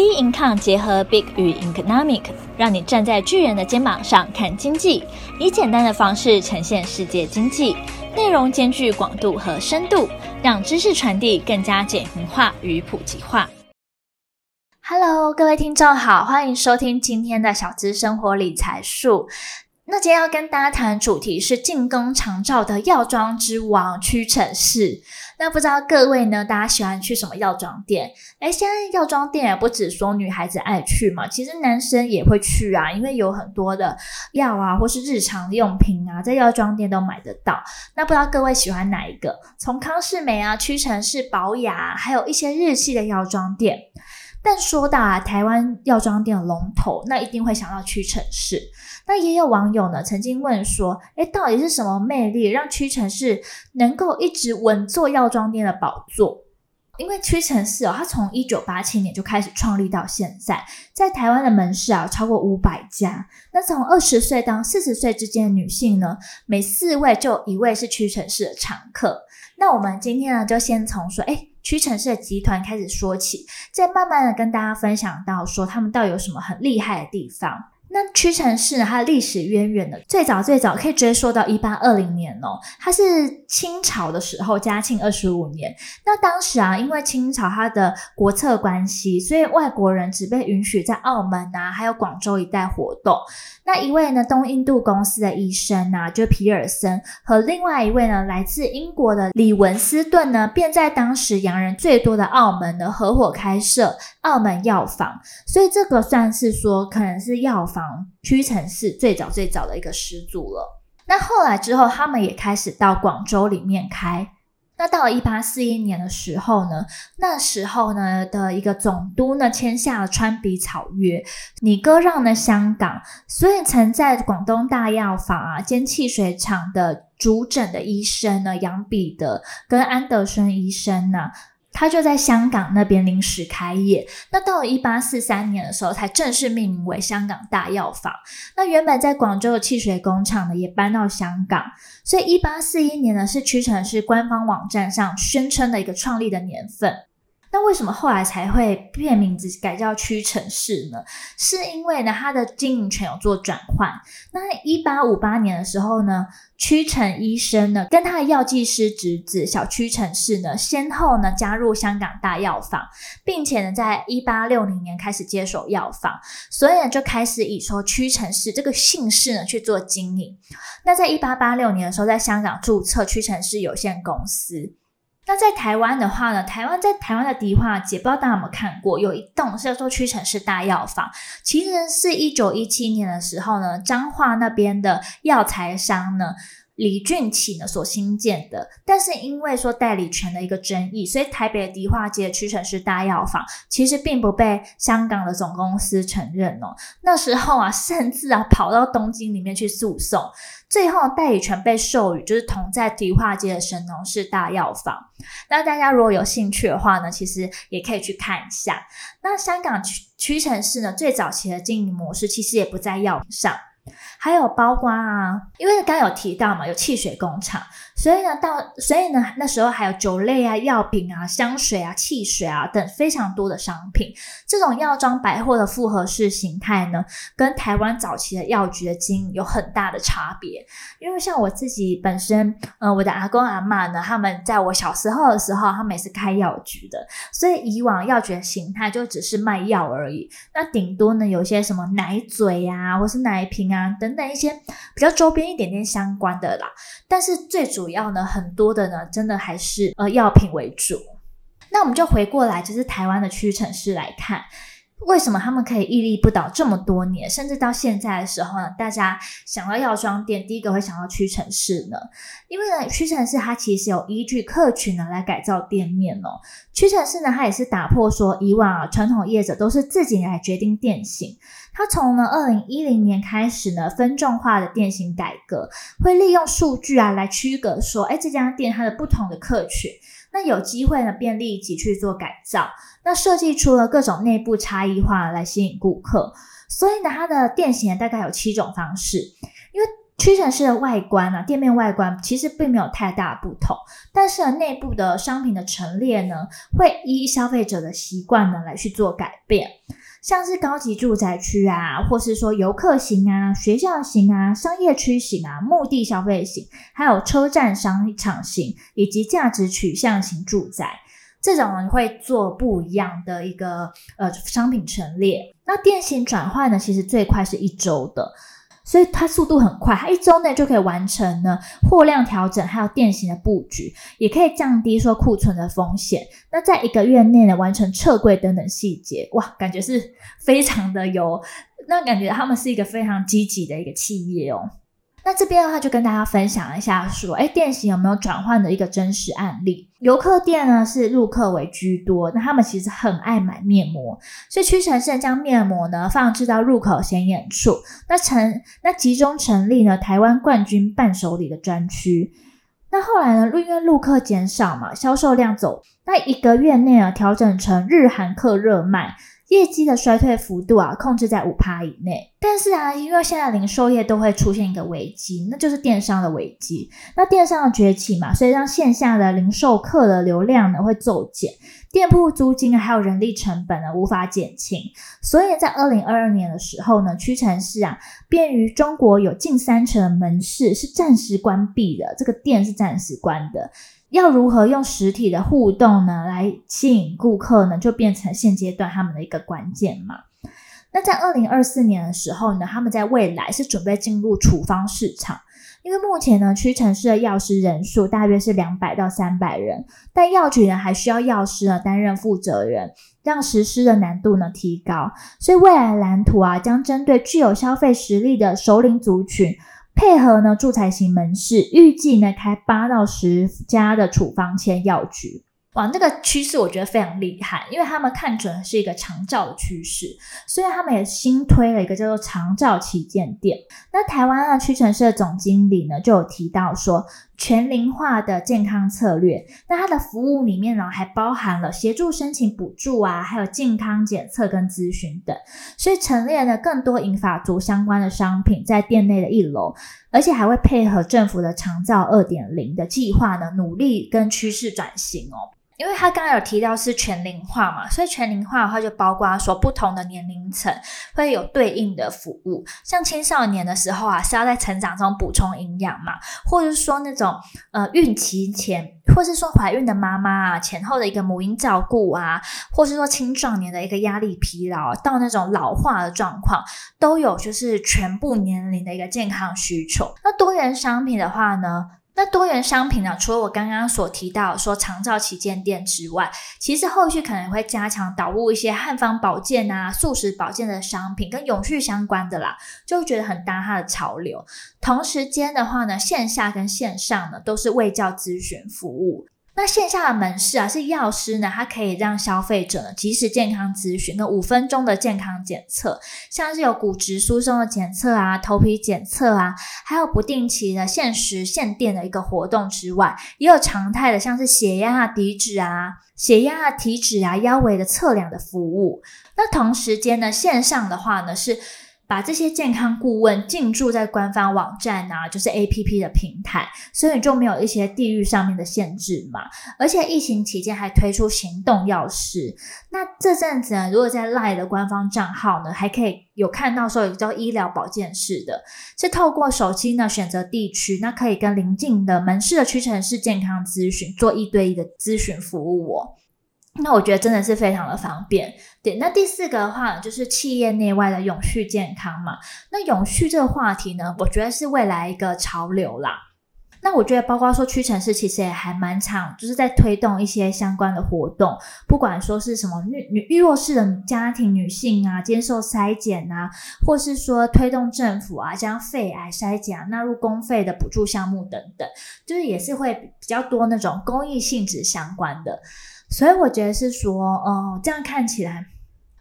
B Income 结合 Big 与 Economic，让你站在巨人的肩膀上看经济，以简单的方式呈现世界经济，内容兼具广度和深度，让知识传递更加简明化与普及化。Hello，各位听众好，欢迎收听今天的小资生活理财树。那今天要跟大家谈主题是进宫长照的药妆之王屈臣氏。那不知道各位呢，大家喜欢去什么药妆店？诶，现在药妆店也不只说女孩子爱去嘛，其实男生也会去啊，因为有很多的药啊，或是日常用品啊，在药妆店都买得到。那不知道各位喜欢哪一个？从康士美啊、屈臣氏、宝雅，还有一些日系的药妆店。但说到啊，台湾药妆店的龙头，那一定会想到屈臣氏。那也有网友呢，曾经问说，诶，到底是什么魅力让屈臣氏能够一直稳坐药妆店的宝座？因为屈臣氏哦，它从一九八七年就开始创立到现在，在台湾的门市啊超过五百家。那从二十岁到四十岁之间的女性呢，每四位就一位是屈臣氏的常客。那我们今天呢，就先从说，诶屈臣氏的集团开始说起，再慢慢的跟大家分享到说他们到底有什么很厉害的地方。那屈臣氏呢，它的历史渊源呢，最早最早可以追溯到一八二零年哦，它是清朝的时候，嘉庆二十五年。那当时啊，因为清朝它的国策关系，所以外国人只被允许在澳门啊，还有广州一带活动。那一位呢，东印度公司的医生啊，就皮尔森和另外一位呢，来自英国的李文斯顿呢，便在当时洋人最多的澳门呢，合伙开设澳门药房。所以这个算是说，可能是药房屈臣氏最早最早的一个始祖了。那后来之后，他们也开始到广州里面开。那到了一八四一年的时候呢，那时候呢的一个总督呢签下了川比草约，你割让呢香港，所以曾在广东大药房啊兼汽水厂的主诊的医生呢杨彼得跟安德森医生呢。他就在香港那边临时开业，那到了一八四三年的时候，才正式命名为香港大药房。那原本在广州的汽水工厂呢，也搬到香港，所以一八四一年呢，是屈臣氏官方网站上宣称的一个创立的年份。那为什么后来才会变名字改叫屈臣氏呢？是因为呢，它的经营权有做转换。那一八五八年的时候呢，屈臣医生呢跟他的药剂师侄子小屈臣氏呢，先后呢加入香港大药房，并且呢，在一八六零年开始接手药房，所以呢就开始以说屈臣氏这个姓氏呢去做经营。那在一八八六年的时候，在香港注册屈臣氏有限公司。那在台湾的话呢，台湾在台湾的迪化街，不知道大家有没有看过，有一栋叫做屈臣氏大药房。其实是一九一七年的时候呢，彰化那边的药材商呢。李俊启呢所新建的，但是因为说代理权的一个争议，所以台北的迪化街屈臣氏大药房其实并不被香港的总公司承认哦。那时候啊，甚至啊跑到东京里面去诉讼，最后代理权被授予就是同在迪化街的神农氏大药房。那大家如果有兴趣的话呢，其实也可以去看一下。那香港屈屈臣氏呢最早期的经营模式其实也不在药上。还有包括啊，因为刚有提到嘛，有汽水工厂，所以呢，到所以呢，那时候还有酒类啊、药品啊、香水啊、汽水啊等非常多的商品。这种药妆百货的复合式形态呢，跟台湾早期的药局的经营有很大的差别。因为像我自己本身，呃，我的阿公阿嬷呢，他们在我小时候的时候，他们也是开药局的，所以以往药局的形态就只是卖药而已。那顶多呢，有些什么奶嘴啊，或是奶瓶啊等等一些比较周边一点点相关的啦。但是最主要呢，很多的呢，真的还是呃药品为主。那我们就回过来，就是台湾的区域城市来看。为什么他们可以屹立不倒这么多年，甚至到现在的时候呢？大家想到药妆店，第一个会想到屈臣氏呢？因为呢，屈臣氏它其实有依据客群呢来改造店面哦。屈臣氏呢，它也是打破说以往啊传统业者都是自己来决定店型。它从呢二零一零年开始呢分众化的店型改革，会利用数据啊来区隔说，哎，这家店它的不同的客群。那有机会呢，便立即去做改造，那设计出了各种内部差异化来吸引顾客。所以呢，它的店型大概有七种方式，因为屈臣氏的外观啊，店面外观其实并没有太大不同，但是呢，内部的商品的陈列呢，会依消费者的习惯呢来去做改变。像是高级住宅区啊，或是说游客型啊、学校型啊、商业区型啊、目的消费型，还有车站商场型以及价值取向型住宅，这种人会做不一样的一个呃商品陈列。那店型转换呢，其实最快是一周的。所以它速度很快，它一周内就可以完成呢货量调整，还有店型的布局，也可以降低说库存的风险。那在一个月内呢完成撤柜等等细节，哇，感觉是非常的有，那感觉他们是一个非常积极的一个企业哦。那这边的话，就跟大家分享一下，说，诶，店型有没有转换的一个真实案例？游客店呢是入客为居多，那他们其实很爱买面膜，所以屈臣氏将面膜呢放置到入口显眼处，那成那集中成立呢台湾冠军伴手礼的专区。那后来呢，因为入客减少嘛，销售量走，那一个月内啊调整成日韩客热卖。业绩的衰退幅度啊，控制在五趴以内。但是啊，因为现在零售业都会出现一个危机，那就是电商的危机。那电商的崛起嘛，所以让线下的零售客的流量呢会骤减，店铺租金还有人力成本呢无法减轻。所以在二零二二年的时候呢，屈臣氏啊，便于中国有近三成的门市是暂时关闭的，这个店是暂时关的。要如何用实体的互动呢，来吸引顾客呢？就变成现阶段他们的一个关键嘛。那在二零二四年的时候呢，他们在未来是准备进入处方市场，因为目前呢，屈臣氏的药师人数大约是两百到三百人，但药局呢还需要药师呢担任负责人，让实施的难度呢提高。所以未来蓝图啊，将针对具有消费实力的熟龄族群。配合呢，住宅型门市，预计呢开八到十家的处方签药局。哇，那个趋势我觉得非常厉害，因为他们看准是一个长照的趋势，所以他们也新推了一个叫做长照旗舰店。那台湾的，屈臣氏的总经理呢就有提到说，全龄化的健康策略，那它的服务里面呢还包含了协助申请补助啊，还有健康检测跟咨询等，所以陈列了更多银发族相关的商品在店内的一楼，而且还会配合政府的长照二点零的计划呢，努力跟趋势转型哦。因为他刚刚有提到是全龄化嘛，所以全龄化的话就包括说不同的年龄层会有对应的服务，像青少年的时候啊是要在成长中补充营养嘛，或者是说那种呃孕期前，或是说怀孕的妈妈啊前后的一个母婴照顾啊，或是说青壮年的一个压力疲劳到那种老化的状况，都有就是全部年龄的一个健康需求。那多元商品的话呢？那多元商品呢？除了我刚刚所提到说长照旗舰店之外，其实后续可能会加强导入一些汉方保健啊、素食保健的商品，跟永续相关的啦，就会觉得很搭它的潮流。同时间的话呢，线下跟线上呢都是卫教咨询服务。那线下的门市啊，是药师呢，它可以让消费者呢及时健康咨询，跟五分钟的健康检测，像是有骨质疏松的检测啊、头皮检测啊，还有不定期的限时限电的一个活动之外，也有常态的，像是血压啊、体脂啊、血压啊、体脂啊、腰围的测量的服务。那同时间呢，线上的话呢是。把这些健康顾问进驻在官方网站啊，就是 APP 的平台，所以就没有一些地域上面的限制嘛。而且疫情期间还推出行动药师。那这阵子呢，如果在 LINE 的官方账号呢，还可以有看到说有叫医疗保健室的，是透过手机呢选择地区，那可以跟邻近的门市的屈臣氏健康咨询做一对一的咨询服务哦。那我觉得真的是非常的方便。对，那第四个的话就是企业内外的永续健康嘛。那永续这个话题呢，我觉得是未来一个潮流啦。那我觉得包括说屈臣氏其实也还蛮常，就是在推动一些相关的活动，不管说是什么女女弱势的家庭女性啊，接受筛检啊，或是说推动政府啊将肺癌筛检啊纳入公费的补助项目等等，就是也是会比较多那种公益性质相关的。所以我觉得是说，哦、这样看起来，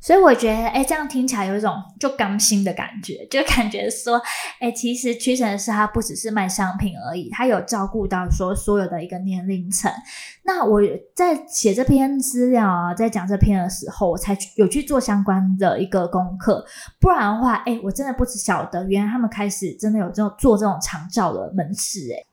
所以我觉得，哎，这样听起来有一种就刚心的感觉，就感觉说，哎，其实屈臣氏它不只是卖商品而已，它有照顾到说所有的一个年龄层。那我在写这篇资料啊，在讲这篇的时候，我才有去做相关的一个功课，不然的话，哎，我真的不只晓得，原来他们开始真的有这种做这种长照的门市，哎。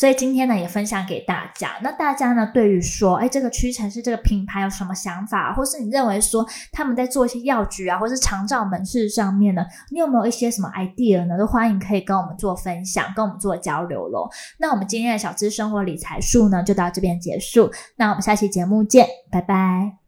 所以今天呢，也分享给大家。那大家呢，对于说，哎，这个屈臣氏这个品牌有什么想法，或是你认为说他们在做一些药局啊，或是长照门市上面呢，你有没有一些什么 idea 呢？都欢迎可以跟我们做分享，跟我们做交流喽。那我们今天的小资生活理财术呢，就到这边结束。那我们下期节目见，拜拜。